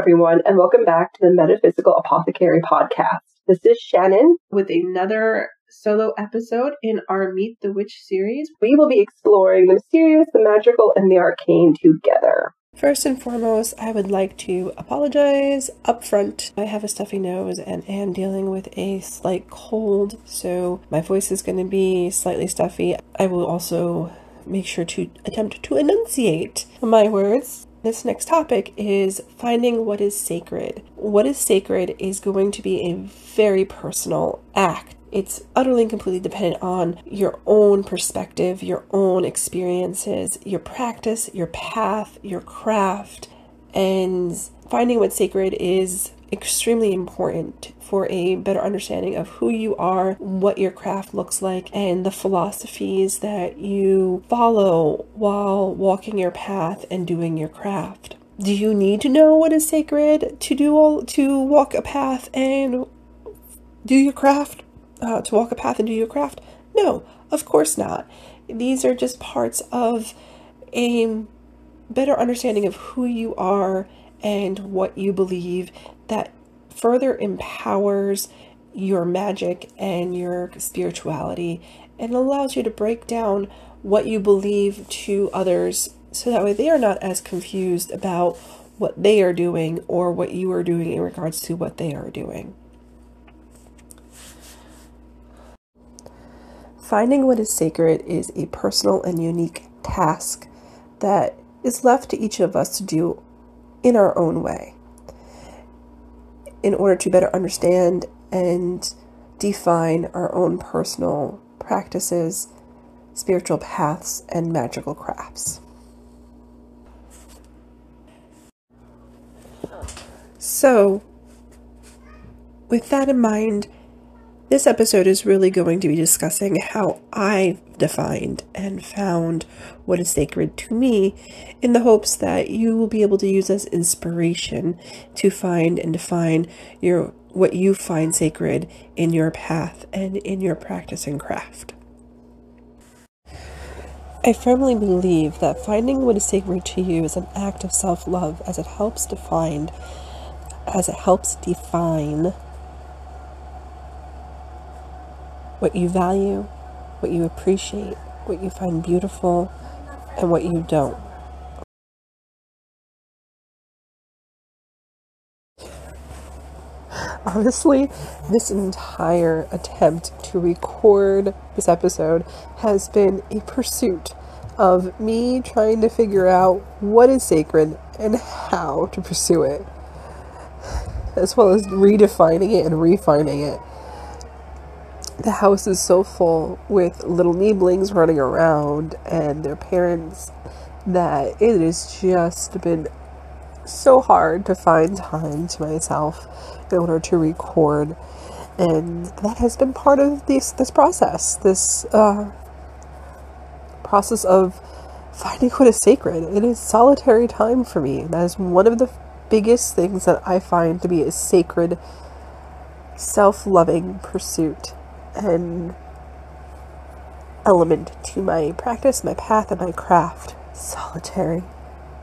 everyone, and welcome back to the Metaphysical Apothecary podcast. This is Shannon with another solo episode in our Meet the Witch series. We will be exploring the mysterious, the magical, and the arcane together. First and foremost, I would like to apologize up front. I have a stuffy nose and am dealing with a slight cold, so my voice is going to be slightly stuffy. I will also make sure to attempt to enunciate my words this next topic is finding what is sacred. What is sacred is going to be a very personal act. It's utterly and completely dependent on your own perspective, your own experiences, your practice, your path, your craft. And finding what's sacred is extremely important for a better understanding of who you are, what your craft looks like, and the philosophies that you follow while walking your path and doing your craft. Do you need to know what is sacred to do all to walk a path and do your craft? Uh, to walk a path and do your craft? No, of course not. These are just parts of a better understanding of who you are and what you believe that further empowers your magic and your spirituality and allows you to break down what you believe to others so that way they are not as confused about what they are doing or what you are doing in regards to what they are doing. Finding what is sacred is a personal and unique task that is left to each of us to do in our own way in order to better understand and define our own personal practices, spiritual paths, and magical crafts. So, with that in mind, this episode is really going to be discussing how I defined and found what is sacred to me in the hopes that you will be able to use as inspiration to find and define your what you find sacred in your path and in your practice and craft. I firmly believe that finding what is sacred to you is an act of self-love as it helps define as it helps define what you value, what you appreciate, what you find beautiful, and what you don't. Honestly, this entire attempt to record this episode has been a pursuit of me trying to figure out what is sacred and how to pursue it, as well as redefining it and refining it the house is so full with little niblings running around and their parents that it has just been so hard to find time to myself in order to record. And that has been part of this this process this uh, process of finding what is sacred. It is solitary time for me. That is one of the biggest things that i find to be a sacred self-loving pursuit an element to my practice, my path, and my craft. Solitary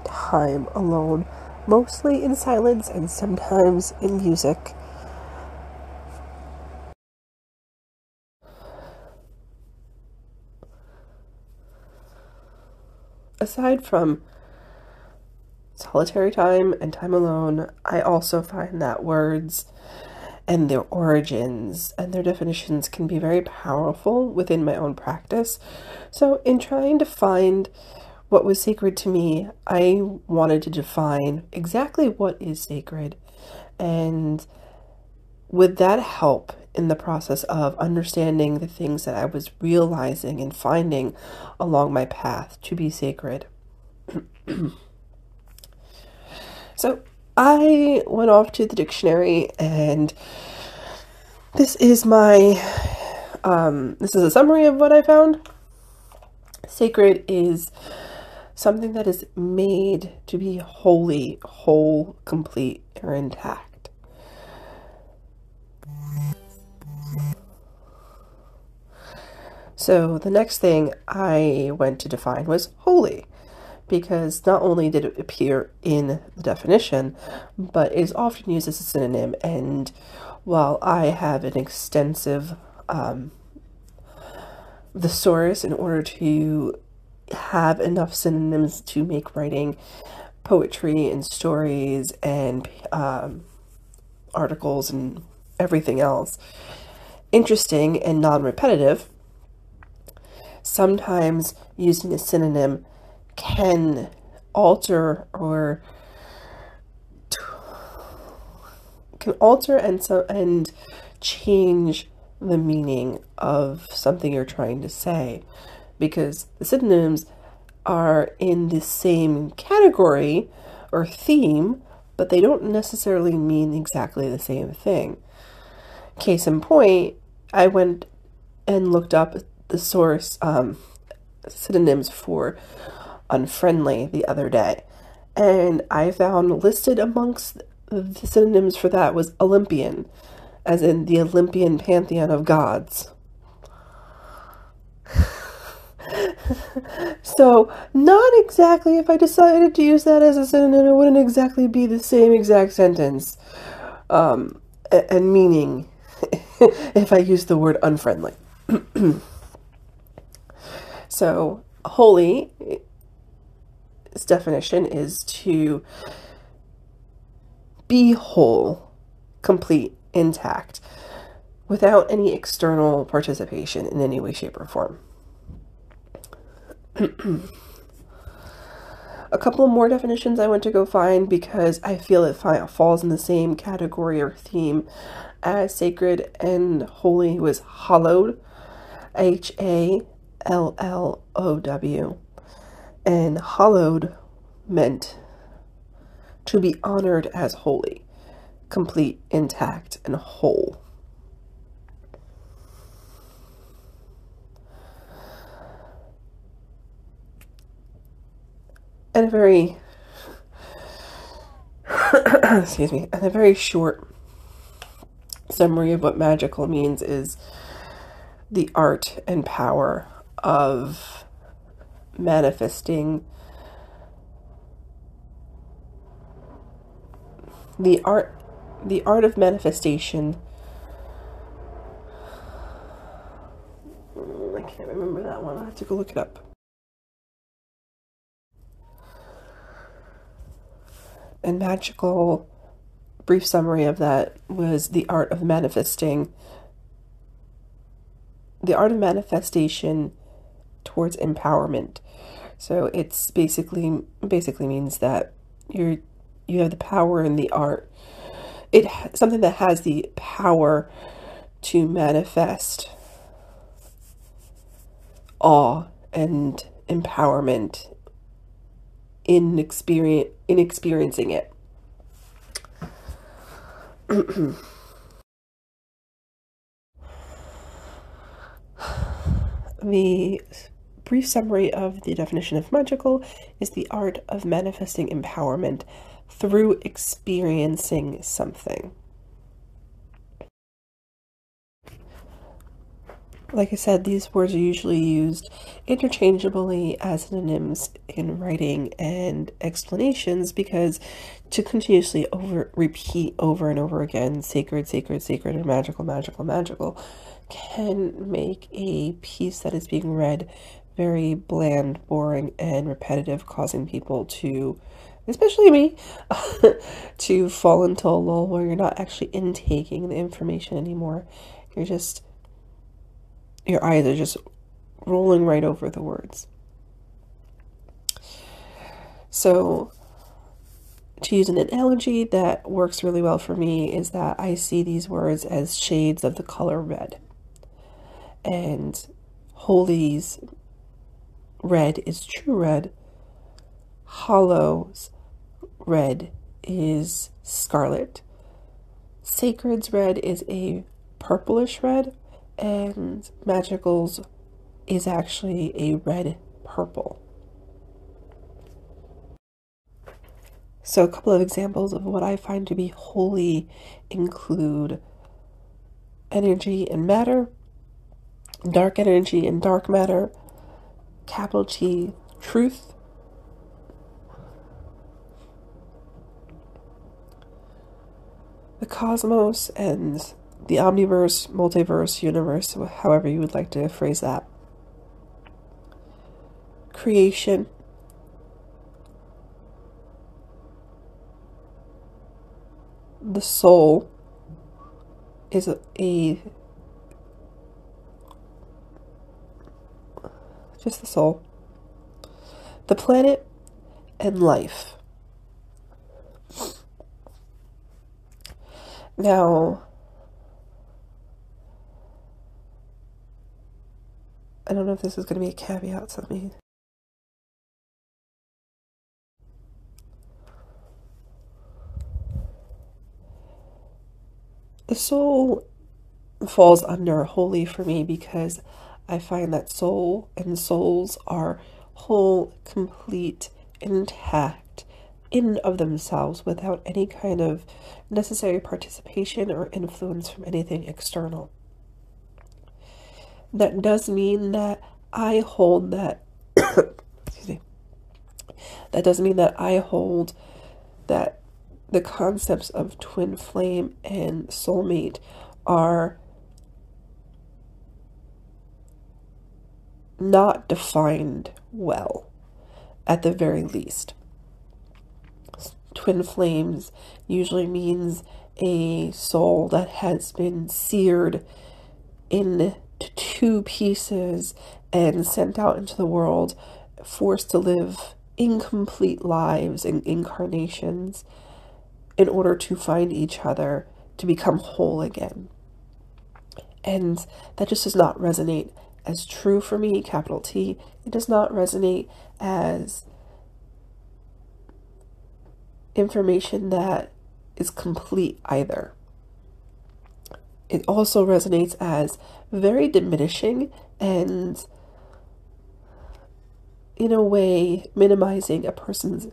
time alone, mostly in silence and sometimes in music. Aside from solitary time and time alone, I also find that words and their origins and their definitions can be very powerful within my own practice. So, in trying to find what was sacred to me, I wanted to define exactly what is sacred. And would that help in the process of understanding the things that I was realizing and finding along my path to be sacred? so, I went off to the dictionary and this is my um, this is a summary of what I found. Sacred is something that is made to be holy, whole, complete, or intact. So the next thing I went to define was holy because not only did it appear in the definition, but is often used as a synonym. And while I have an extensive um, thesaurus in order to have enough synonyms to make writing poetry and stories and um, articles and everything else interesting and non repetitive, sometimes using a synonym can alter or can alter and so and change the meaning of something you're trying to say because the synonyms are in the same category or theme, but they don't necessarily mean exactly the same thing. Case in point, I went and looked up the source um, synonyms for unfriendly the other day, and I found listed amongst the synonyms for that was Olympian, as in the Olympian pantheon of gods. so, not exactly, if I decided to use that as a synonym, it wouldn't exactly be the same exact sentence um, and meaning if I use the word unfriendly. so, holy, its definition is to be whole, complete, intact, without any external participation in any way, shape, or form. a couple more definitions I went to go find because I feel it falls in the same category or theme as sacred and holy was hallowed, H A L L O W. And hallowed meant to be honored as holy, complete, intact, and whole. And a very, excuse me, and a very short summary of what magical means is the art and power of manifesting the art the art of manifestation I can't remember that one. I have to go look it up. And magical brief summary of that was the art of manifesting the art of manifestation towards empowerment. So it's basically basically means that you're you have the power in the art. It something that has the power to manifest awe and empowerment in experience in experiencing it. The brief summary of the definition of magical is the art of manifesting empowerment through experiencing something. Like I said, these words are usually used interchangeably as synonyms in writing and explanations because to continuously over repeat over and over again sacred, sacred, sacred, or magical, magical, magical can make a piece that is being read very bland, boring, and repetitive, causing people to, especially me, to fall into a lull where you're not actually intaking the information anymore. You're just your eyes are just rolling right over the words. So, to use an analogy that works really well for me is that I see these words as shades of the color red. And Holy's red is true red, Hallow's red is scarlet, Sacred's red is a purplish red, and Magical's is actually a red purple. So, a couple of examples of what I find to be holy include energy and matter, dark energy and dark matter, capital T, truth. The cosmos and the omniverse, multiverse, universe, however you would like to phrase that. Creation. The soul is a, a just the soul. The planet and life. Now, I don't know if this is going to be a caveat, so me. The soul falls under holy for me because I find that soul and souls are whole, complete, intact in of themselves without any kind of necessary participation or influence from anything external. That does mean that I hold that excuse me. That does mean that I hold that the concepts of twin flame and soulmate are not defined well, at the very least. Twin flames usually means a soul that has been seared into two pieces and sent out into the world, forced to live incomplete lives and incarnations in order to find each other to become whole again. And that just does not resonate as true for me, capital T. It does not resonate as information that is complete either. It also resonates as very diminishing and, in a way, minimizing a person's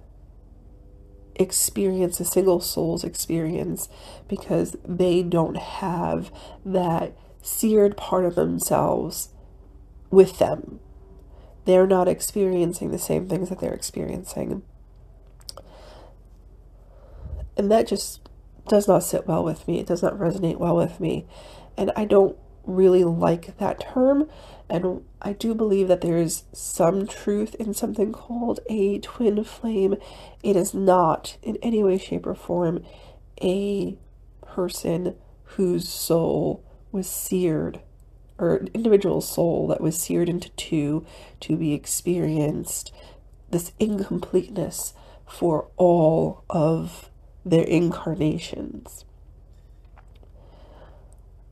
experience, a single soul's experience, because they don't have that seared part of themselves with them. They're not experiencing the same things that they're experiencing. And that just does not sit well with me. It does not resonate well with me. And I don't really like that term. And I do believe that there is some truth in something called a twin flame. It is not, in any way, shape, or form, a person whose soul was seared or an individual soul that was seared into two to be experienced this incompleteness for all of their incarnations.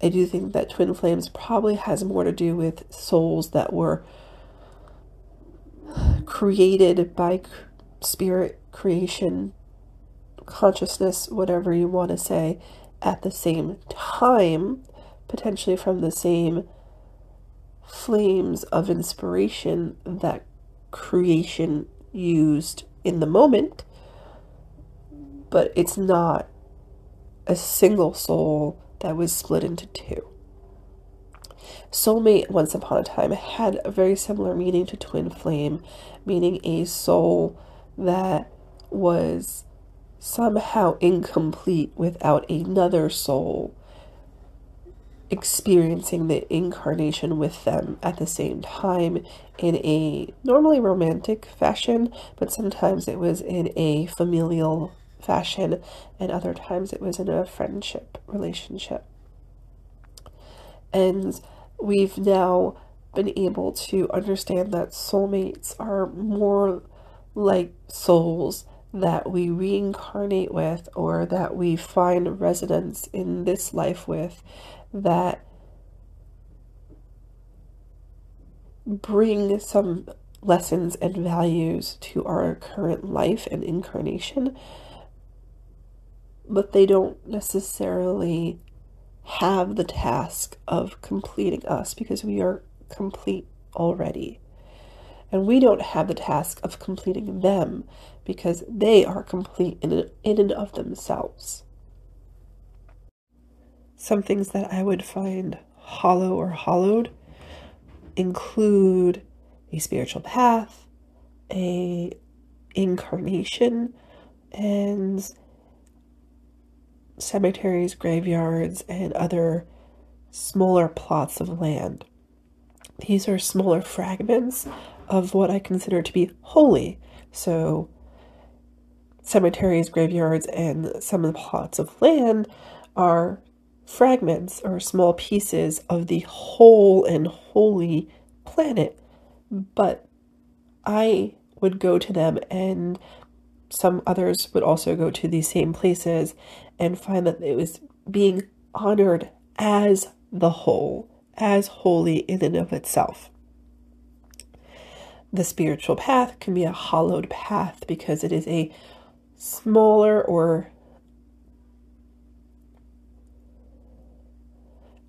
I do think that twin flames probably has more to do with souls that were created by spirit creation, consciousness, whatever you want to say, at the same time potentially from the same flames of inspiration that creation used in the moment, but it's not a single soul that was split into two. Soulmate, once upon a time, had a very similar meaning to twin flame, meaning a soul that was somehow incomplete without another soul experiencing the incarnation with them at the same time in a normally romantic fashion, but sometimes it was in a familial fashion, and other times it was in a friendship relationship. And we've now been able to understand that soulmates are more like souls that we reincarnate with or that we find residence in this life with that bring some lessons and values to our current life and incarnation, but they don't necessarily have the task of completing us because we are complete already. And we don't have the task of completing them because they are complete in, in and of themselves some things that I would find hallow or hallowed include a spiritual path, a incarnation, and cemeteries, graveyards, and other smaller plots of land. These are smaller fragments of what I consider to be holy. So, cemeteries, graveyards, and some of the plots of land are fragments or small pieces of the whole and holy planet. But I would go to them, and some others would also go to these same places and find that it was being honored as the whole, as holy in and of itself. The spiritual path can be a hallowed path because it is a smaller or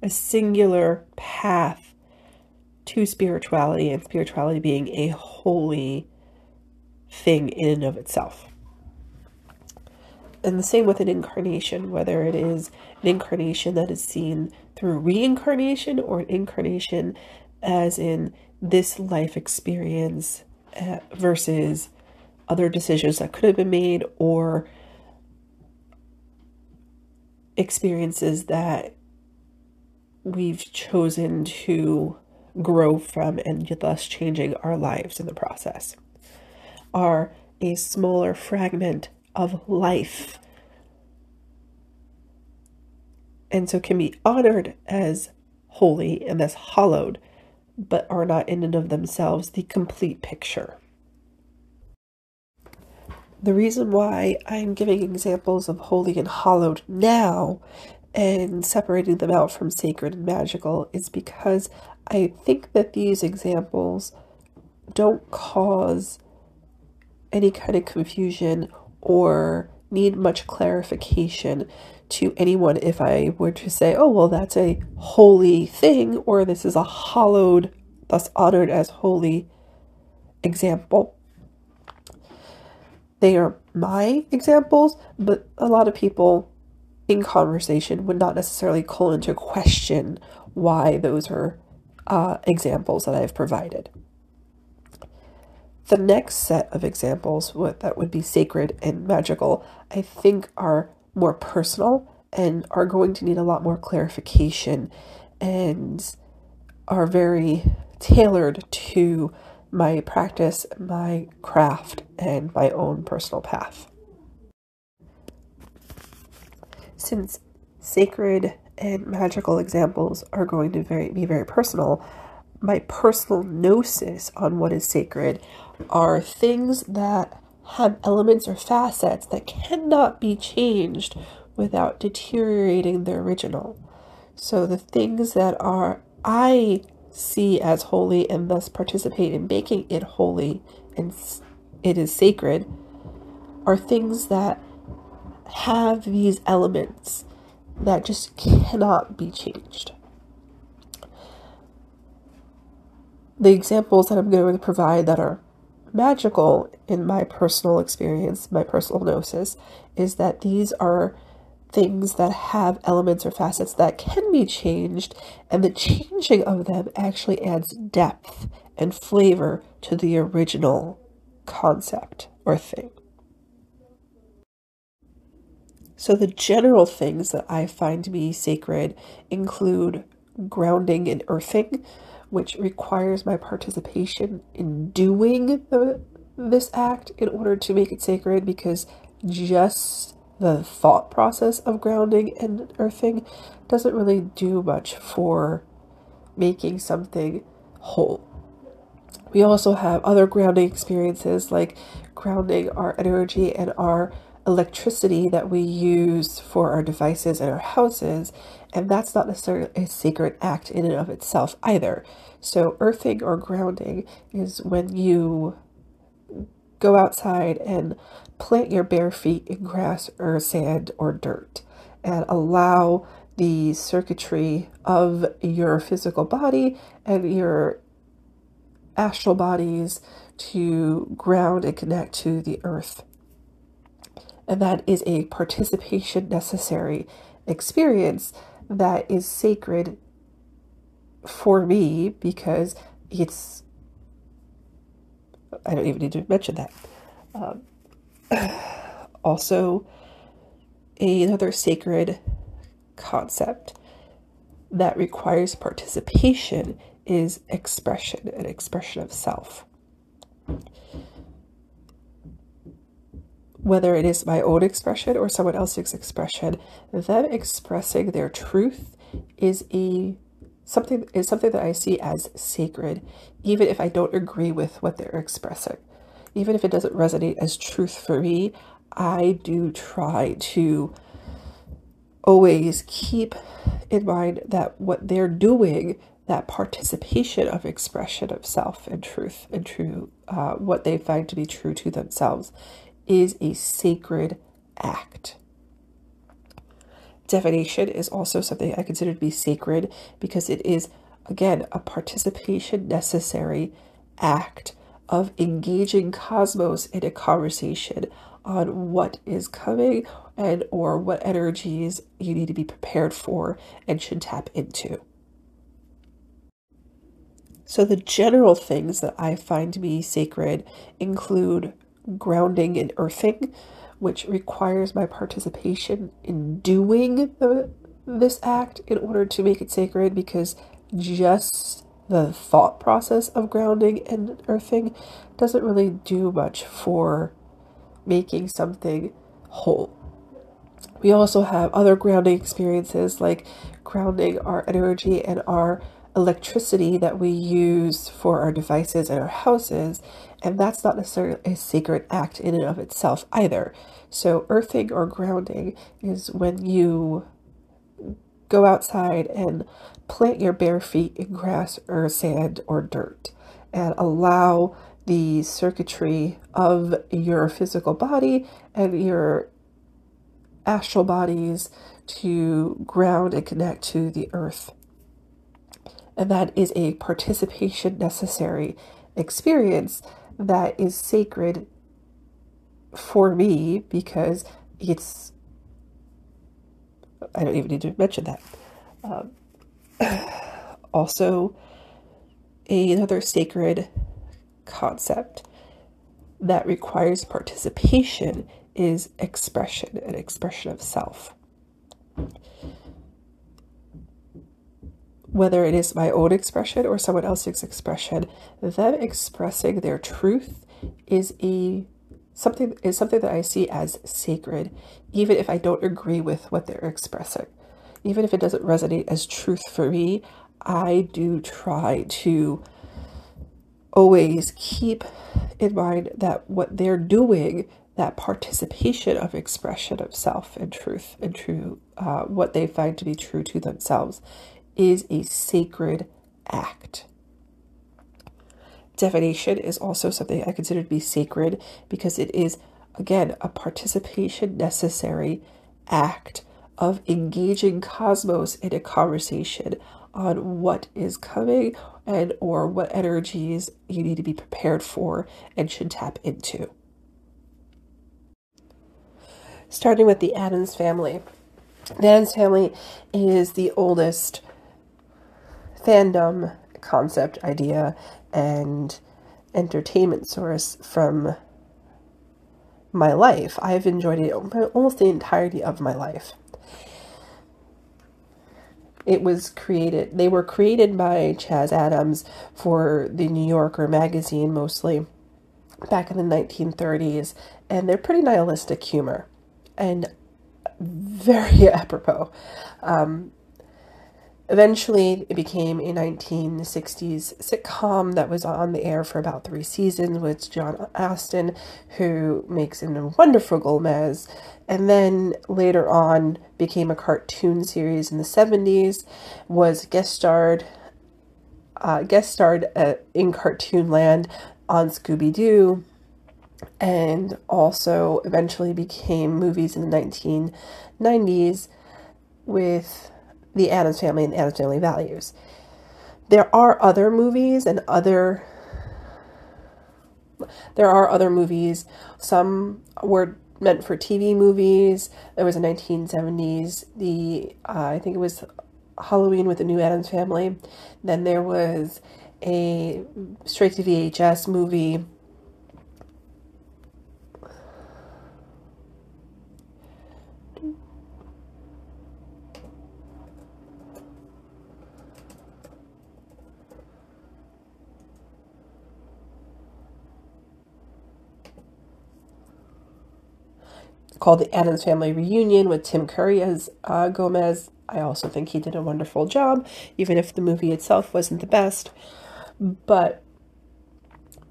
a singular path to spirituality, and spirituality being a holy thing in and of itself. And the same with an incarnation, whether it is an incarnation that is seen through reincarnation or an incarnation as in this life experience uh, versus other decisions that could have been made or experiences that we've chosen to grow from and thus changing our lives in the process are a smaller fragment of life. And so can be honored as holy and thus hallowed but are not in and of themselves the complete picture. The reason why I'm giving examples of holy and hallowed now and separating them out from sacred and magical is because I think that these examples don't cause any kind of confusion or need much clarification to anyone if I were to say, oh, well, that's a holy thing, or this is a hallowed, thus honored as holy example. They are my examples, but a lot of people in conversation would not necessarily call into question why those are uh, examples that I've provided. The next set of examples that would be sacred and magical, I think are more personal and are going to need a lot more clarification and are very tailored to my practice, my craft, and my own personal path. Since sacred and magical examples are going to very, be very personal, my personal gnosis on what is sacred are things that have elements or facets that cannot be changed without deteriorating the original. So the things that are I see as holy and thus participate in making it holy and it is sacred are things that have these elements that just cannot be changed. The examples that I'm going to provide that are magical in my personal experience, my personal gnosis, is that these are things that have elements or facets that can be changed, and the changing of them actually adds depth and flavor to the original concept or thing. So, the general things that I find to be sacred include grounding and earthing, which requires my participation in doing the, this act in order to make it sacred because just the thought process of grounding and earthing doesn't really do much for making something whole. We also have other grounding experiences like grounding our energy and our electricity that we use for our devices and our houses, and that's not necessarily a sacred act in and of itself either. So, earthing or grounding is when you go outside and plant your bare feet in grass or sand or dirt and allow the circuitry of your physical body and your astral bodies to ground and connect to the earth. And that is a participation necessary experience that is sacred for me because it's I don't even need to mention that. Um, also, another sacred concept that requires participation is expression, an expression of self. Whether it is my own expression or someone else's expression, them expressing their truth is a something is something that I see as sacred, even if I don't agree with what they're expressing. Even if it doesn't resonate as truth for me, I do try to always keep in mind that what they're doing, that participation of expression of self and truth and true, uh, what they find to be true to themselves, is a sacred act. Divination is also something I consider to be sacred because it is, again, a participation necessary act of engaging cosmos in a conversation on what is coming and or what energies you need to be prepared for and should tap into. So the general things that I find to be sacred include grounding and earthing, which requires my participation in doing the, this act in order to make it sacred because just the thought process of grounding and earthing doesn't really do much for making something whole. We also have other grounding experiences like grounding our energy and our electricity that we use for our devices and our houses, and that's not necessarily a sacred act in and of itself either. So, earthing or grounding is when you go outside and plant your bare feet in grass or sand or dirt and allow the circuitry of your physical body and your astral bodies to ground and connect to the earth. And that is a participation necessary experience that is sacred for me because it's, I don't even need to mention that. Um, also, another sacred concept that requires participation is expression, an expression of self. Whether it is my own expression or someone else's expression, them expressing their truth is a something is something that I see as sacred, even if I don't agree with what they're expressing. Even if it doesn't resonate as truth for me, I do try to always keep in mind that what they're doing, that participation of expression of self and truth and true, uh, what they find to be true to themselves, is a sacred act. Divination is also something I consider to be sacred because it is, again, a participation necessary act of engaging cosmos in a conversation on what is coming and or what energies you need to be prepared for and should tap into. Starting with the Addams family. The Addams family is the oldest fandom concept idea and entertainment source from my life. I've enjoyed it almost the entirety of my life it was created, they were created by Chas Addams for the New Yorker magazine mostly back in the 1930s, and they're pretty nihilistic humor and very apropos. Um, Eventually, it became a 1960s sitcom that was on the air for about three seasons with John Astin, who makes a wonderful Gomez, and then later on became a cartoon series in the 70s, was guest starred, uh, guest starred uh, in Cartoon Land on Scooby Doo, and also eventually became movies in the 1990s with the Addams Family and Addams Family Values. There are other movies and other there are other movies. Some were meant for TV movies. There was a 1970s, the uh, I think it was Halloween with the New Addams Family. Then there was a straight to VHS movie. Called The Addams Family Reunion with Tim Curry as uh, Gomez. I also think he did a wonderful job, even if the movie itself wasn't the best. But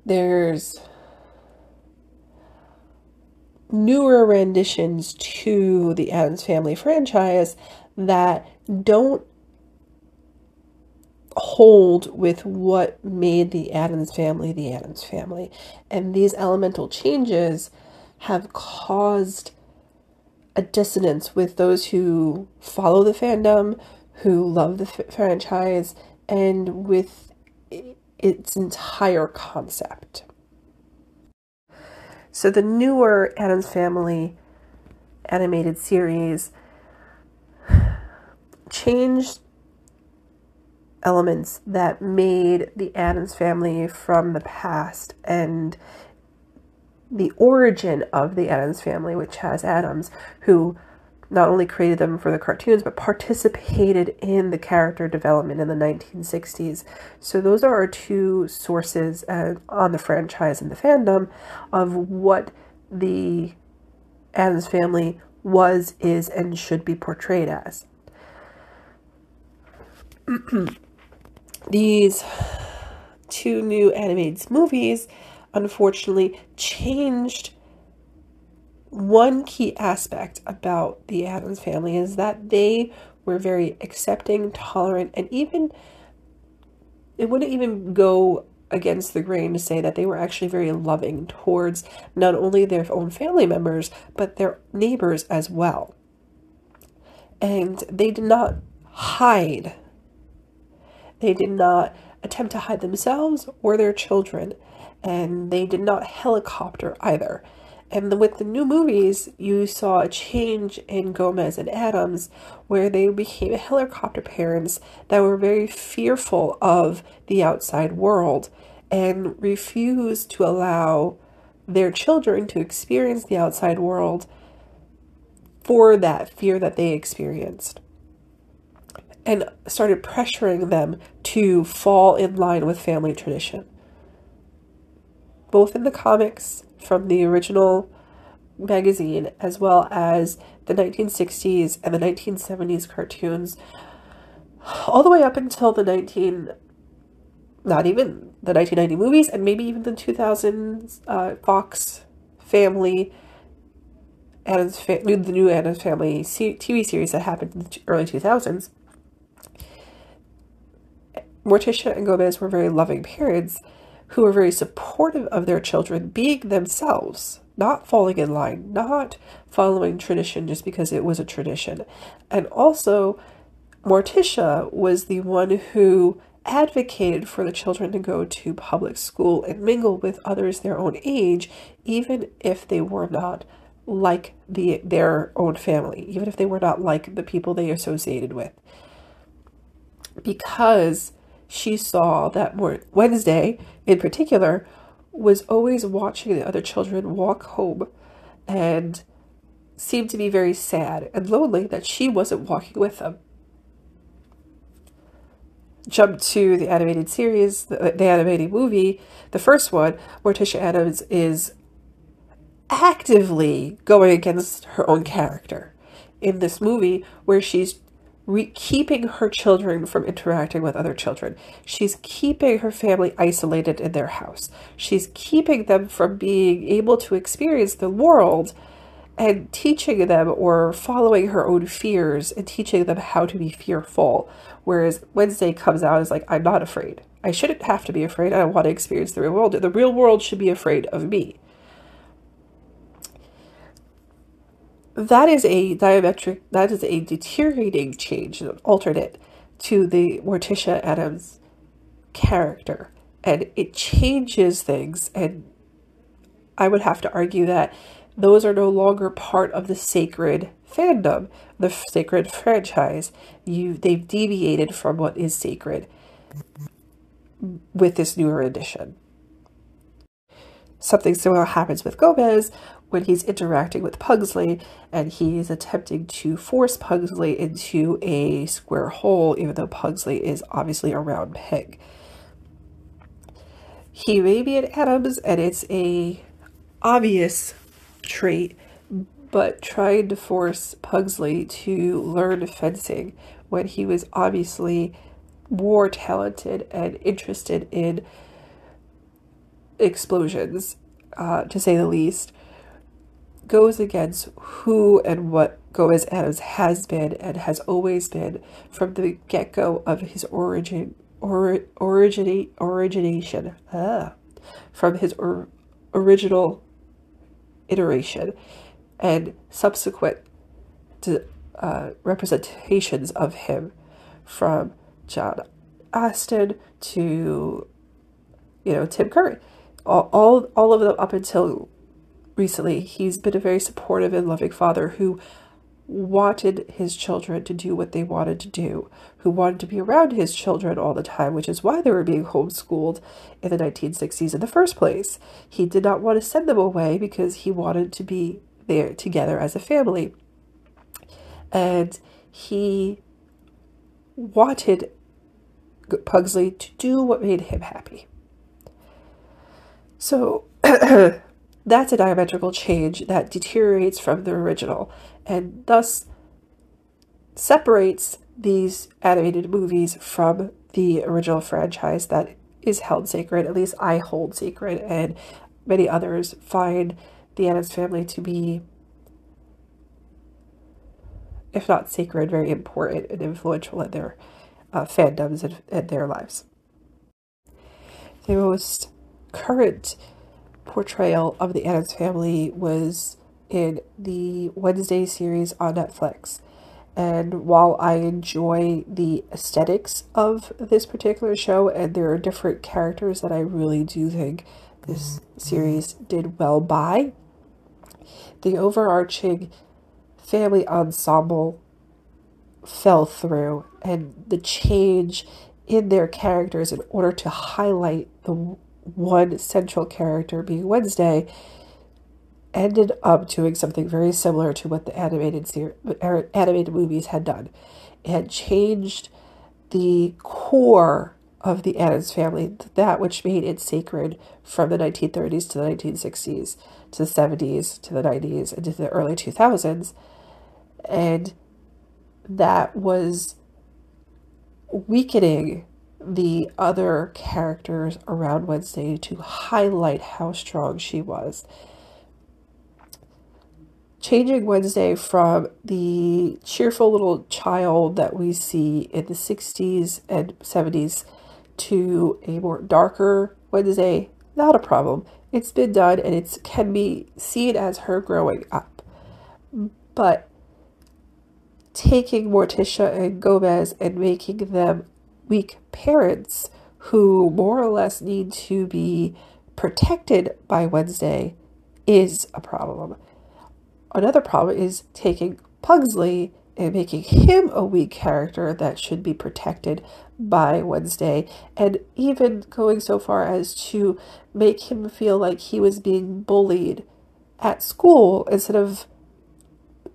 there's newer renditions to the Addams Family franchise that don't hold with what made the Addams family the Addams family. And these elemental changes have caused a dissonance with those who follow the fandom, who love the f- franchise, and with its entire concept. So the newer Addams Family animated series changed elements that made the Addams family from the past and the origin of the Addams family, which Chas Addams, who not only created them for the cartoons, but participated in the character development in the 1960s. So, those are our two sources uh, on the franchise and the fandom of what the Addams family was, is, and should be portrayed as. These two new animated movies unfortunately changed one key aspect about the Addams family is that they were very accepting, tolerant, and even it wouldn't even go against the grain to say that they were actually very loving towards not only their own family members but their neighbors as well. And they did not hide. They did not attempt to hide themselves or their children and they did not helicopter either. And with the new movies, you saw a change in Gomez and Addams where they became helicopter parents that were very fearful of the outside world and refused to allow their children to experience the outside world for that fear that they experienced. And started pressuring them to fall in line with family tradition both in the comics from the original magazine as well as the 1960s and the 1970s cartoons all the way up until the 19 not even the 1990 movies and maybe even the 2000s uh, Fox family Addams fa- the new Addams family TV series that happened in the early 2000s Morticia and Gomez were very loving parents who are very supportive of their children being themselves, not falling in line, not following tradition just because it was a tradition. And also, Morticia was the one who advocated for the children to go to public school and mingle with others their own age, even if they were not like the their own family, even if they were not like the people they associated with. Because she saw that Wednesday, in particular, was always watching the other children walk home and seemed to be very sad and lonely that she wasn't walking with them. Jump to the animated series, the, the animated movie, the first one, where Tisha Addams is actively going against her own character in this movie where she's re- keeping her children from interacting with other children. She's keeping her family isolated in their house. She's keeping them from being able to experience the world and teaching them or following her own fears and teaching them how to be fearful. Whereas Wednesday comes out as like, I'm not afraid. I shouldn't have to be afraid. I want to experience the real world. The real world should be afraid of me. That is a diametric, that is a deteriorating change, an alternate to the Morticia Addams character. And it changes things. And I would have to argue that those are no longer part of the sacred fandom, the sacred franchise. You they've deviated from what is sacred with this newer edition. Something similar happens with Gomez, when he's interacting with Pugsley and he's attempting to force Pugsley into a square hole, even though Pugsley is obviously a round peg. He may be an Addams and it's a obvious trait, but trying to force Pugsley to learn fencing when he was obviously more talented and interested in explosions, uh, to say the least, goes against who and what Gomez Addams has been and has always been from the get go of his origin, or, origination, ah, from his or, original iteration and subsequent uh, representations of him from John Astin to you know Tim Curry. All, all all of them up until recently he's been a very supportive and loving father who wanted his children to do what they wanted to do, who wanted to be around his children all the time, which is why they were being homeschooled in the 1960s in the first place. He did not want to send them away because he wanted to be there together as a family. And he wanted Pugsley to do what made him happy. So that's a diametrical change that deteriorates from the original and thus separates these animated movies from the original franchise that is held sacred. At least I hold sacred, and many others find the Addams family to be, if not sacred, very important and influential in their uh, fandoms and, and their lives. The most current portrayal of the Addams family was in the Wednesday series on Netflix. And while I enjoy the aesthetics of this particular show, and there are different characters that I really do think this mm-hmm. series did well by, the overarching family ensemble fell through, and the change in their characters in order to highlight the one central character being Wednesday ended up doing something very similar to what the animated ser- er, animated movies had done. It had changed the core of the Addams family, that which made it sacred from the 1930s to the 1960s, to the 70s, to the 90s, and to the early 2000s. And that was weakening the other characters around Wednesday to highlight how strong she was. Changing Wednesday from the cheerful little child that we see in the 60s and 70s to a more darker Wednesday, not a problem. It's been done and it can be seen as her growing up. But taking Morticia and Gomez and making them weak parents who more or less need to be protected by Wednesday is a problem. Another problem is taking Pugsley and making him a weak character that should be protected by Wednesday, and even going so far as to make him feel like he was being bullied at school instead of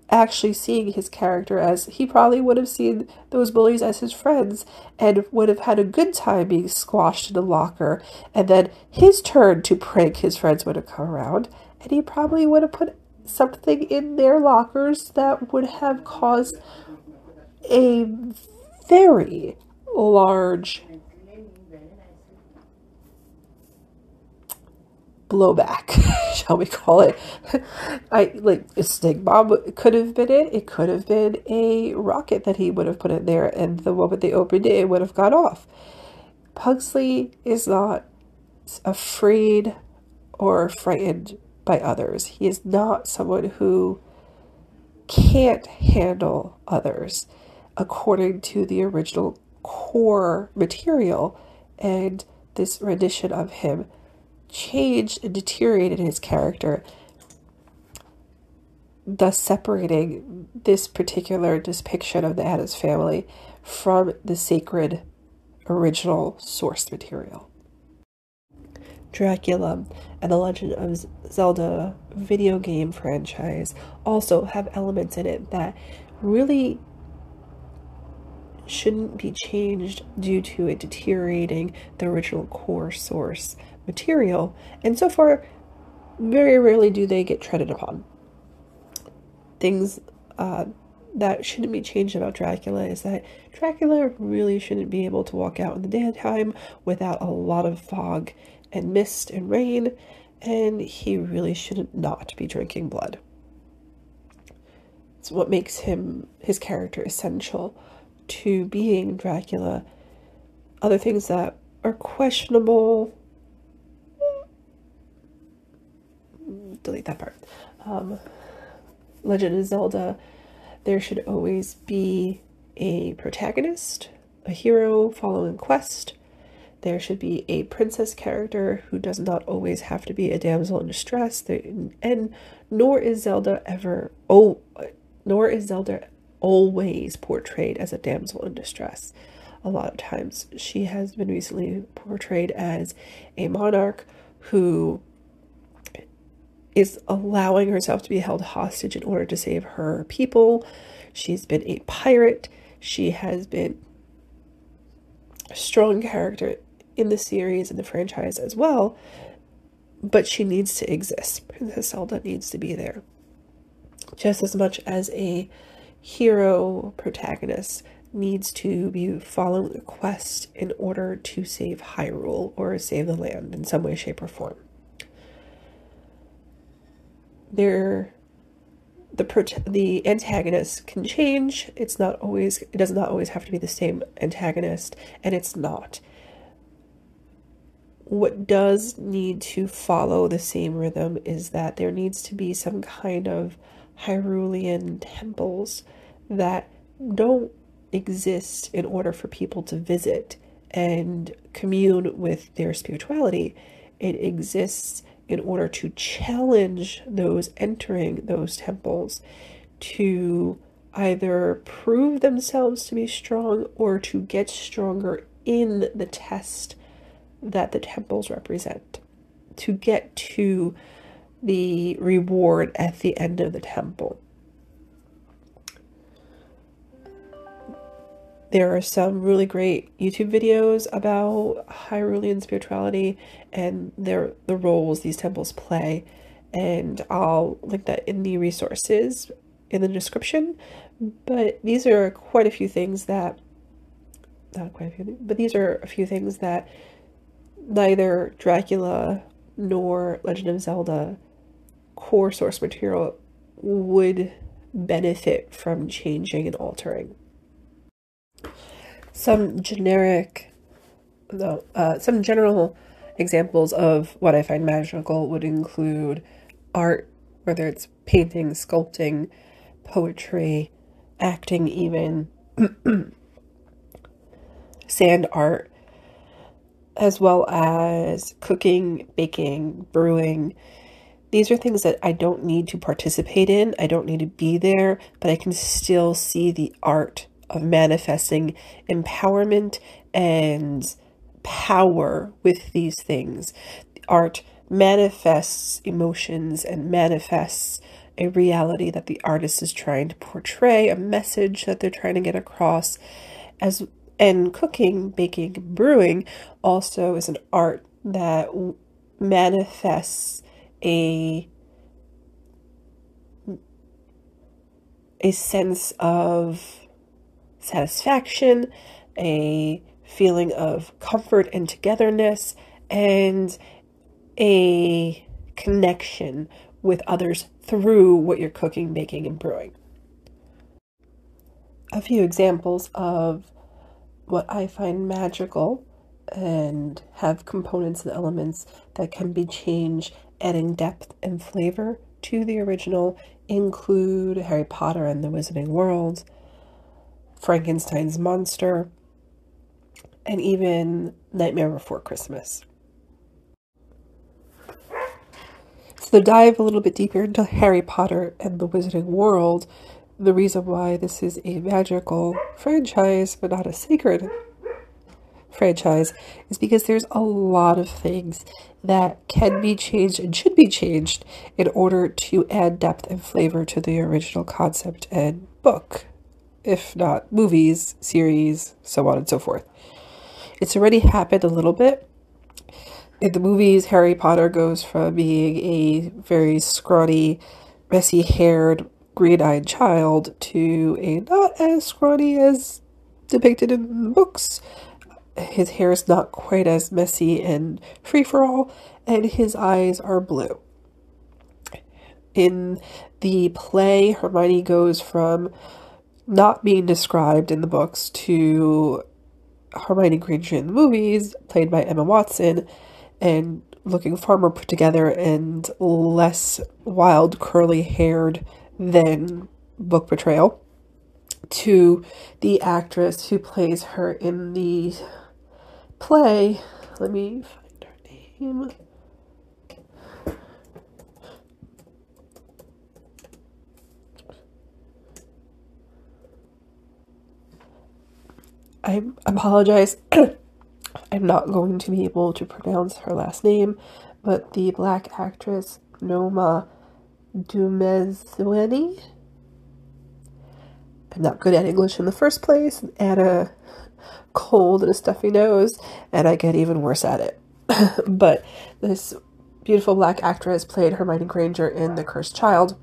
actually seeing his character as he probably would have seen those bullies as his friends and would have had a good time being squashed in a locker. And then his turn to prank his friends would have come around, and he probably would have put something in their lockers that would have caused a very large blowback, shall we call it? I like a bomb could have been it. It could have been a rocket that he would have put in there, and the moment they opened it, it would have gone off. Pugsley is not afraid or frightened by others. He is not someone who can't handle others according to the original core material and this rendition of him changed and deteriorated his character, thus separating this particular depiction of the Addams family from the sacred original source material. Dracula and the Legend of Zelda video game franchise also have elements in it that really shouldn't be changed due to it deteriorating the original core source material, and so far, very rarely do they get treaded upon. things uh, that shouldn't be changed about Dracula is that Dracula really shouldn't be able to walk out in the daytime without a lot of fog and mist and rain, and he really shouldn't not be drinking blood. It's what makes him his character essential to being Dracula. Other things that are questionable. Delete that part. Um, Legend of Zelda, there should always be a protagonist, a hero following quest. There should be a princess character who does not always have to be a damsel in distress. And nor is Zelda ever oh nor is Zelda always portrayed as a damsel in distress. A lot of times she has been recently portrayed as a monarch who is allowing herself to be held hostage in order to save her people. She's been a pirate. She has been a strong character in the series and the franchise as well, but she needs to exist. Princess Zelda needs to be there just as much as a hero protagonist needs to be following a quest in order to save Hyrule or save the land in some way, shape, or form. The the antagonist can change. It's not always. It does not always have to be the same antagonist, and it's not. What does need to follow the same rhythm is that there needs to be some kind of Hyrulean temples that don't exist in order for people to visit and commune with their spirituality. It exists in order to challenge those entering those temples to either prove themselves to be strong or to get stronger in the test that the temples represent, to get to the reward at the end of the temple. There are some really great YouTube videos about Hyrulean spirituality and their the roles these temples play, and I'll link that in the resources in the description. But these are quite a few things that not quite a few, but these are a few things that neither Dracula nor Legend of Zelda core source material would benefit from changing and altering. Some generic, no, uh, some general examples of what I find magical would include art, whether it's painting, sculpting, poetry, acting, even sand art, as well as cooking, baking, brewing, these are things that I don't need to participate in. I don't need to be there, but I can still see the art manifesting empowerment and power with these things. art manifests emotions and manifests a reality that the artist is trying to portray, a message that they're trying to get across as and cooking, baking, brewing also is an art that manifests a a sense of satisfaction, a feeling of comfort and togetherness, and a connection with others through what you're cooking, baking, and brewing. A few examples of what I find magical and have components and elements that can be changed adding depth and flavor to the original include Harry Potter and the Wizarding World, Frankenstein's Monster, and even Nightmare Before Christmas. So, to dive a little bit deeper into Harry Potter and the Wizarding World, the reason why this is a magical franchise but not a sacred franchise is because there's a lot of things that can be changed and should be changed in order to add depth and flavor to the original concept and book, if not movies, series, so on and so forth. It's already happened a little bit. In the movies, Harry Potter goes from being a very scrawny, messy haired green eyed child to a not as scrawny as depicted in books. His hair is not quite as messy and free for all, and his eyes are blue. In the play, Hermione goes from not being described in the books to Hermione Granger in the movies, played by Emma Watson, and looking far more put together and less wild, curly haired than book portrayal, to the actress who plays her in the play. Let me find her name. I apologize. I'm not going to be able to pronounce her last name, but the black actress Noma Dumezweni. I'm not good at English in the first place, and a cold and a stuffy nose, and I get even worse at it. but this beautiful black actress played Hermione Granger in The Cursed Child,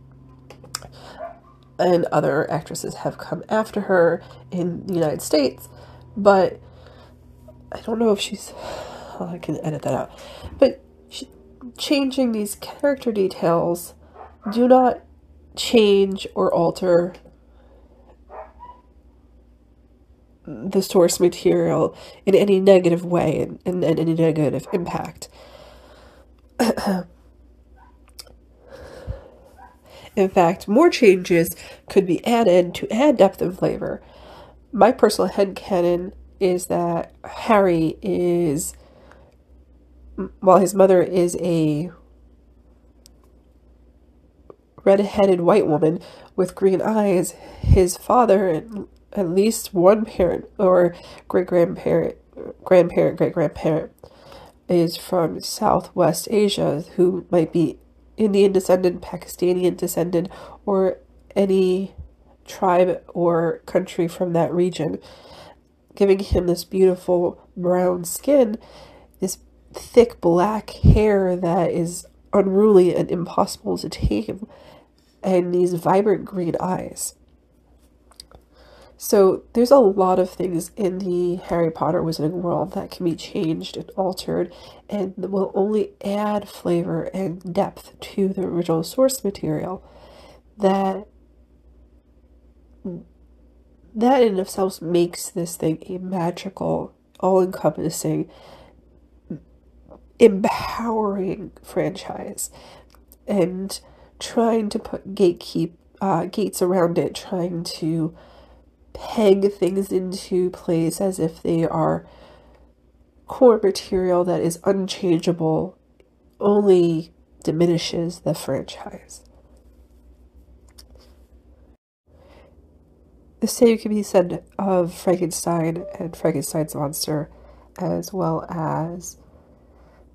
and other actresses have come after her in the United States, but I don't know if she's. Oh, I can edit that out. But changing these character details do not change or alter the source material in any negative way and, and, and any negative impact. in fact, more changes could be added to add depth and flavor. My personal head headcanon is that Harry is, while his mother is a red-headed white woman with green eyes, his father and at least one parent or great grandparent, grandparent, great grandparent is from Southwest Asia, who might be Indian descendant, Pakistani descendant, or any tribe or country from that region giving him this beautiful brown skin, this thick black hair that is unruly and impossible to tame, and these vibrant green eyes. So there's a lot of things in the Harry Potter Wizarding world that can be changed and altered and will only add flavor and depth to the original source material that that in itself makes this thing a magical, all encompassing, empowering franchise. And trying to put gatekeep uh, gates around it, trying to peg things into place as if they are core material that is unchangeable, only diminishes the franchise. The same can be said of Frankenstein and Frankenstein's monster, as well as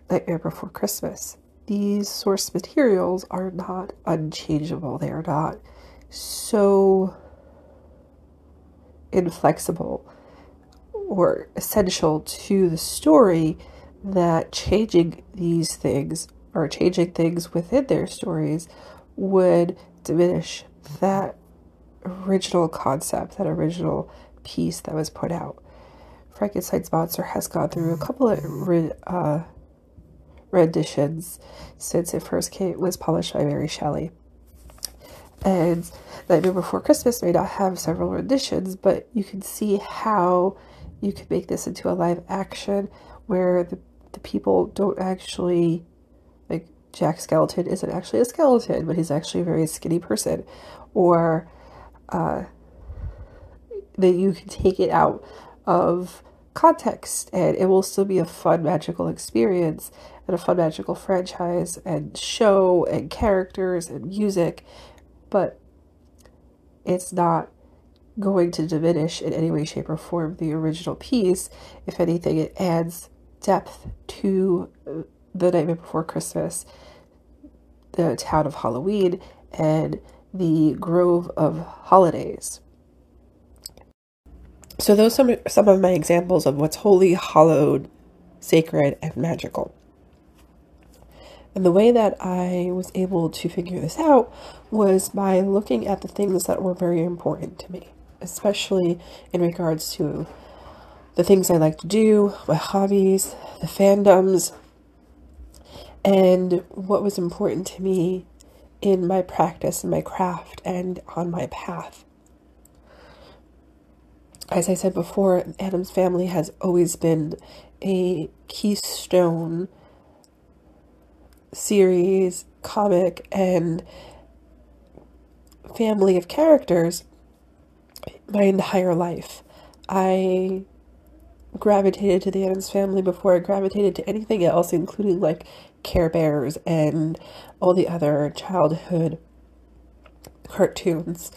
Nightmare Before Christmas. These source materials are not unchangeable. They are not so inflexible or essential to the story that changing these things or changing things within their stories would diminish that original concept, that original piece that was put out. Frankenstein's monster has gone through a couple of re- uh, renditions since it first came was published by Mary Shelley. And Nightmare Before Christmas may not have several renditions, but you can see how you could make this into a live action where the, the people don't actually like Jack Skellington isn't actually a skeleton, but he's actually a very skinny person. Or uh, that you can take it out of context and it will still be a fun magical experience and a fun magical franchise and show and characters and music but it's not going to diminish in any way shape or form the original piece. If anything it adds depth to the nightmare before christmas the town of halloween and the Grove of Holidays. So those are some, some of my examples of what's holy, hallowed, sacred, and magical. And the way that I was able to figure this out was by looking at the things that were very important to me, especially in regards to the things I like to do, my hobbies, the fandoms, and what was important to me in my practice and my craft and on my path. As I said before, Addams Family has always been a keystone series, comic, and family of characters my entire life. I gravitated to the Addams family before I gravitated to anything else, including like Care Bears and all the other childhood cartoons.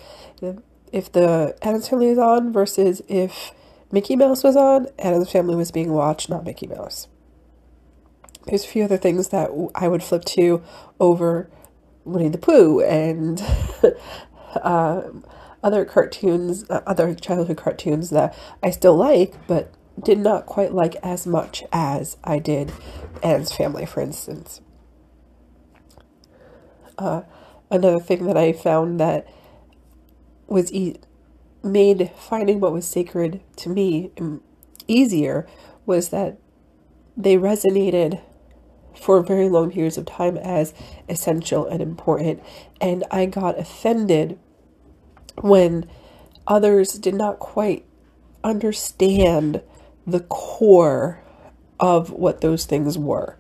If the Addams family was on versus if Mickey Mouse was on, Addams family was being watched, not Mickey Mouse. There's a few other things that I would flip to over Winnie the Pooh and uh, other cartoons, uh, other childhood cartoons that I still like, but did not quite like as much as I did Anne's Family, for instance. Uh, another thing that I found that was e- made finding what was sacred to me easier was that they resonated for very long periods of time as essential and important. And I got offended when others did not quite understand the core of what those things were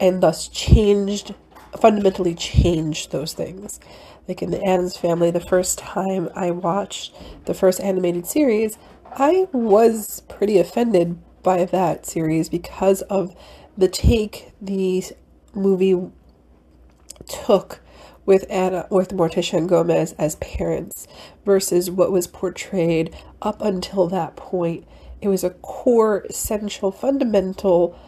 and thus changed fundamentally changed those things. Like in the Addams family the first time I watched the first animated series I was pretty offended by that series because of the take the movie took with Anna with Morticia and Gomez as parents versus what was portrayed up until that point it was a core, essential, fundamental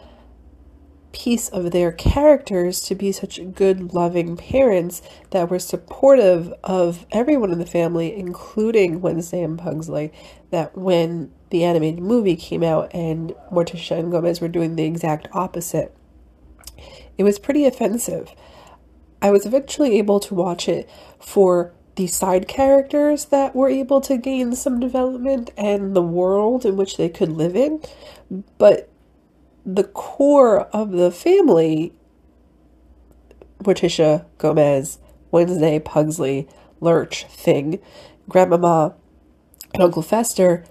piece of their characters to be such good, loving parents that were supportive of everyone in the family, including Wednesday and Pugsley. That when the animated movie came out and Morticia and Gomez were doing the exact opposite, it was pretty offensive. I was eventually able to watch it for the side characters that were able to gain some development and the world in which they could live in. But the core of the family, Morticia, Gomez, Wednesday, Pugsley, Lurch, Thing, Grandmama, and Uncle Fester,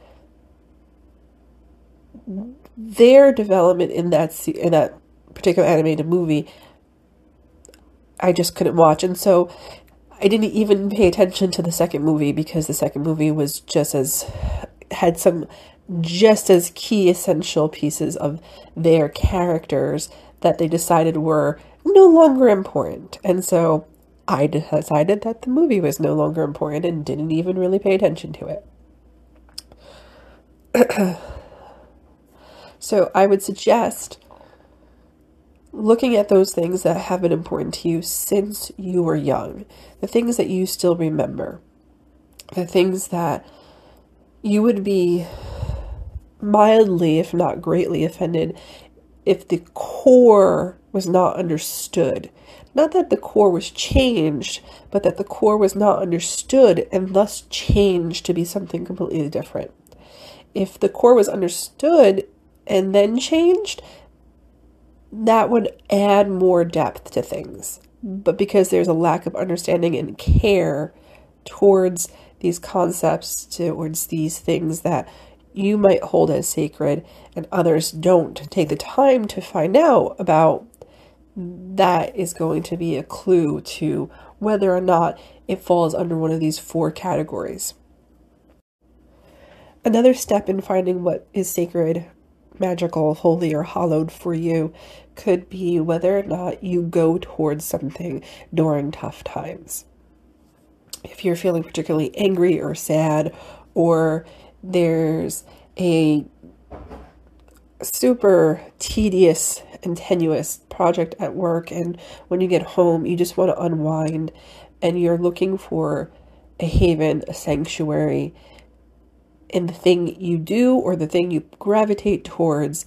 their development in that in that particular animated movie, I just couldn't watch, and so I didn't even pay attention to the second movie because the second movie was just as had some just as key essential pieces of their characters that they decided were no longer important. And so I decided that the movie was no longer important and didn't even really pay attention to it. so I would suggest looking at those things that have been important to you since you were young, the things that you still remember, the things that you would be mildly, if not greatly, offended if the core was not understood. Not that the core was changed, but that the core was not understood and thus changed to be something completely different. If the core was understood and then changed, that would add more depth to things. But because there's a lack of understanding and care towards these concepts, towards these things that you might hold as sacred and others don't take the time to find out about, that is going to be a clue to whether or not it falls under one of these four categories. Another step in finding what is sacred magical, holy, or hallowed for you could be whether or not you go towards something during tough times. If you're feeling particularly angry or sad, or there's a super tedious and tenuous project at work, and when you get home, you just want to unwind and you're looking for a haven, a sanctuary, and the thing you do or the thing you gravitate towards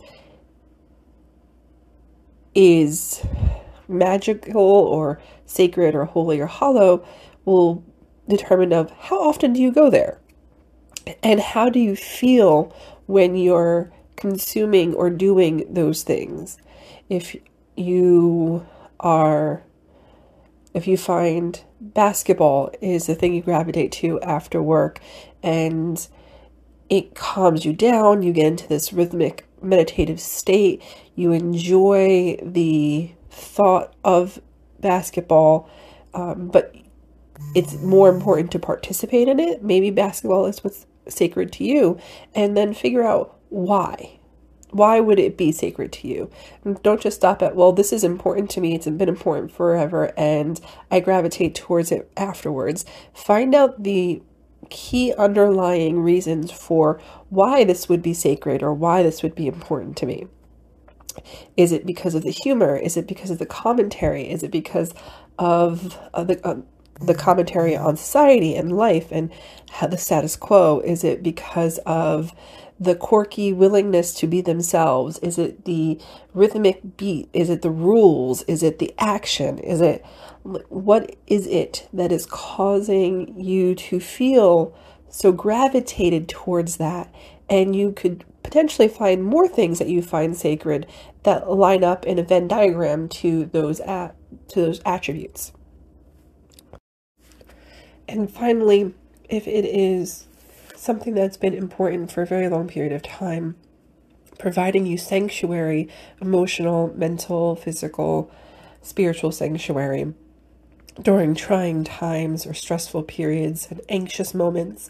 is magical or sacred or holy or hallow will determine of how often do you go there? And how do you feel when you're consuming or doing those things? If you are if you find basketball is the thing you gravitate to after work and it calms you down you get into this rhythmic meditative state you enjoy the thought of basketball um, but it's more important to participate in it maybe basketball is what's sacred to you and then figure out why why would it be sacred to you? Don't just stop at, well, this is important to me. It's been important forever and I gravitate towards it afterwards. Find out the key underlying reasons for why this would be sacred or why this would be important to me. Is it because of the humor? Is it because of the commentary? Is it because of, of the, uh, the commentary on society and life and how the status quo? Is it because of the quirky willingness to be themselves? Is it the rhythmic beat? Is it the rules? Is it the action? Is it what is it that is causing you to feel so gravitated towards that? And you could potentially find more things that you find sacred that line up in a Venn diagram to those at, to those attributes. And finally, if it is something that's been important for a very long period of time, providing you sanctuary, emotional, mental, physical, spiritual sanctuary during trying times or stressful periods and anxious moments.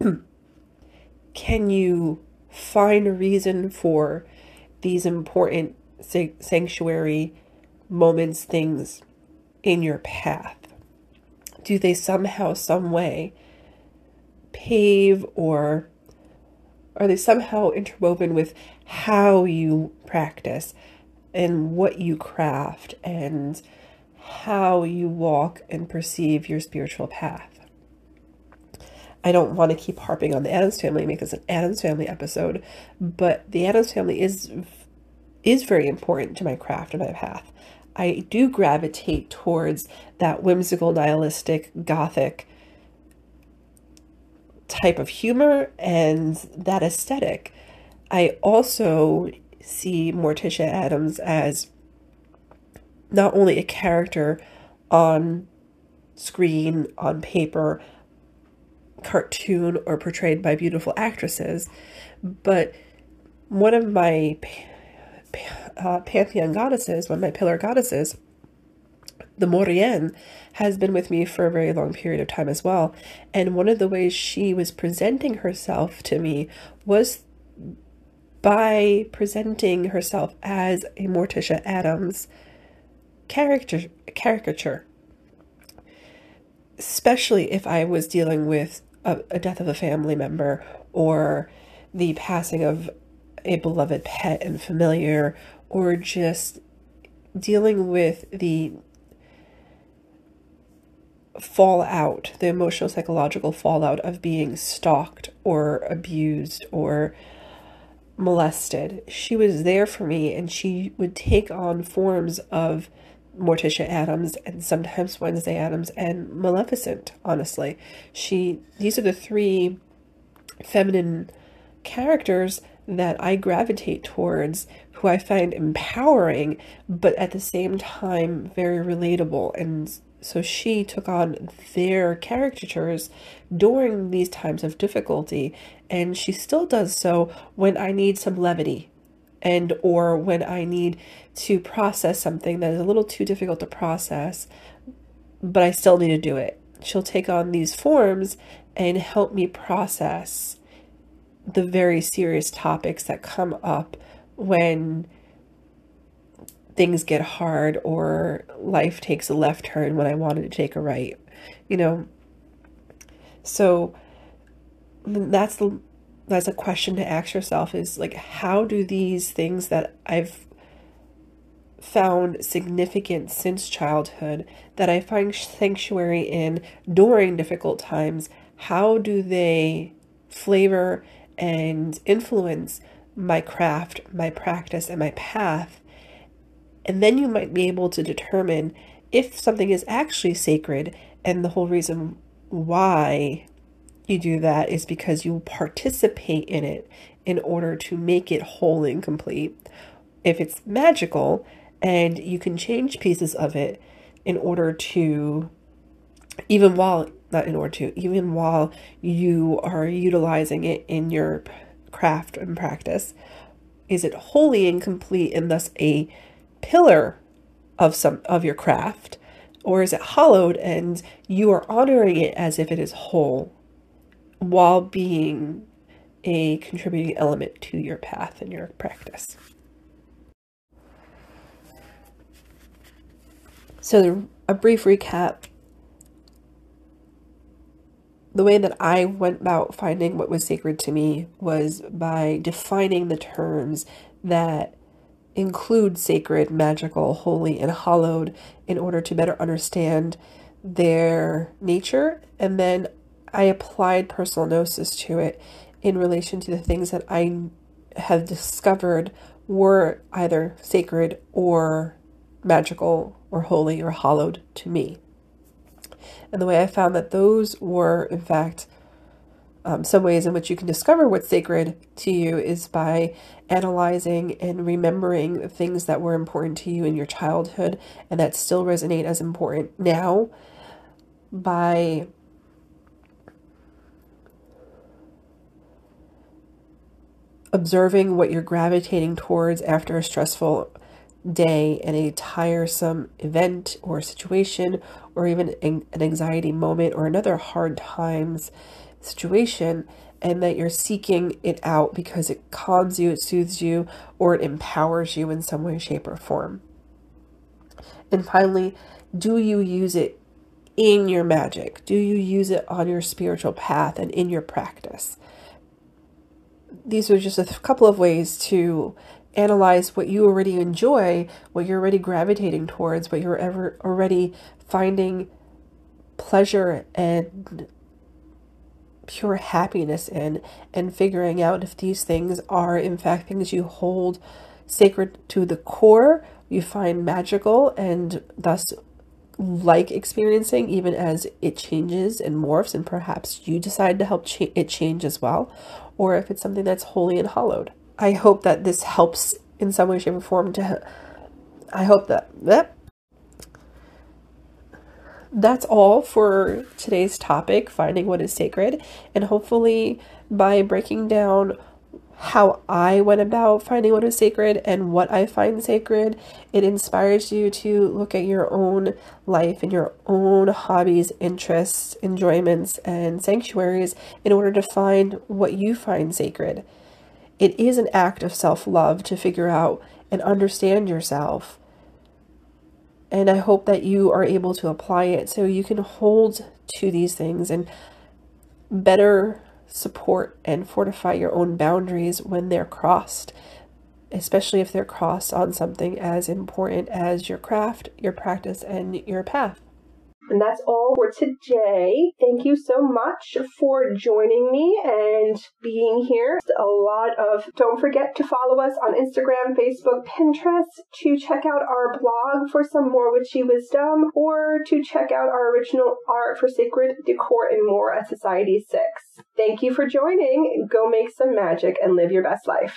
Can you find a reason for these important sanctuary moments, things in your path? Do they somehow, some way, pave or are they somehow interwoven with how you practice and what you craft and how you walk and perceive your spiritual path? I don't want to keep harping on the Addams family, make this an Addams family episode, but the Addams family is is very important to my craft and my path. I do gravitate towards that whimsical, nihilistic, gothic type of humor and that aesthetic. I also see Morticia Addams as not only a character on screen, on paper, cartoon, or portrayed by beautiful actresses, but one of my uh, pantheon goddesses, one of my pillar goddesses, the Morrigan, has been with me for a very long period of time as well. And one of the ways she was presenting herself to me was by presenting herself as a Morticia Addams character caricature. Especially if I was dealing with a, a death of a family member or the passing of a beloved pet and familiar or just dealing with the fallout, the emotional psychological fallout of being stalked or abused or molested. She was there for me and she would take on forms of Morticia Addams and sometimes Wednesday Addams and Maleficent, honestly. She these are the three feminine characters that I gravitate towards who I find empowering but at the same time very relatable and so she took on their caricatures during these times of difficulty, and she still does so when I need some levity and or when I need to process something that is a little too difficult to process, but I still need to do it. She'll take on these forms and help me process the very serious topics that come up when things get hard or life takes a left turn when I wanted to take a right, you know. So that's the that's a question to ask yourself is like how do these things that I've found significant since childhood that I find sanctuary in during difficult times, how do they flavor and influence my craft, my practice, and my path And then you might be able to determine if something is actually sacred and the whole reason why you do that is because you participate in it in order to make it whole and complete. If it's magical and you can change pieces of it in order to, even while, not in order to, even while you are utilizing it in your craft and practice, is it wholly incomplete and thus a pillar of some of your craft? Or is it hallowed and you are honoring it as if it is whole while being a contributing element to your path and your practice? So, a brief recap the way that I went about finding what was sacred to me was by defining the terms that include sacred, magical, holy, and hallowed in order to better understand their nature. And then I applied personal gnosis to it in relation to the things that I have discovered were either sacred or magical or holy or hallowed to me. And the way I found that those were, in fact, um, some ways in which you can discover what's sacred to you is by analyzing and remembering things that were important to you in your childhood and that still resonate as important now by observing what you're gravitating towards after a stressful day and a tiresome event or situation or even an anxiety moment or another hard times situation and that you're seeking it out because it calms you, it soothes you, or it empowers you in some way, shape, or form. And finally, do you use it in your magic? Do you use it on your spiritual path and in your practice? These are just a couple of ways to analyze what you already enjoy, what you're already gravitating towards, what you're ever already finding pleasure and pure happiness in, and figuring out if these things are in fact things you hold sacred to the core, you find magical and thus like experiencing even as it changes and morphs and perhaps you decide to help cha- it change as well or if it's something that's holy and hallowed I hope that this helps in some way, shape, or form to. I hope that that that's all for today's topic finding what is sacred and hopefully by breaking down how I went about finding what is sacred and what I find sacred, it inspires you to look at your own life and your own hobbies, interests, enjoyments, and sanctuaries in order to find what you find sacred. It is an act of self love to figure out and understand yourself. And I hope that you are able to apply it so you can hold to these things and better support and fortify your own boundaries when they're crossed, especially if they're crossed on something as important as your craft, your practice, and your path. And that's all for today. Thank you so much for joining me and being here. A lot of, don't forget to follow us on Instagram, Facebook, Pinterest, to check out our blog for some more witchy wisdom, or to check out our original art for sacred decor and more at Society 6. Thank you for joining. Go make some magic and live your best life.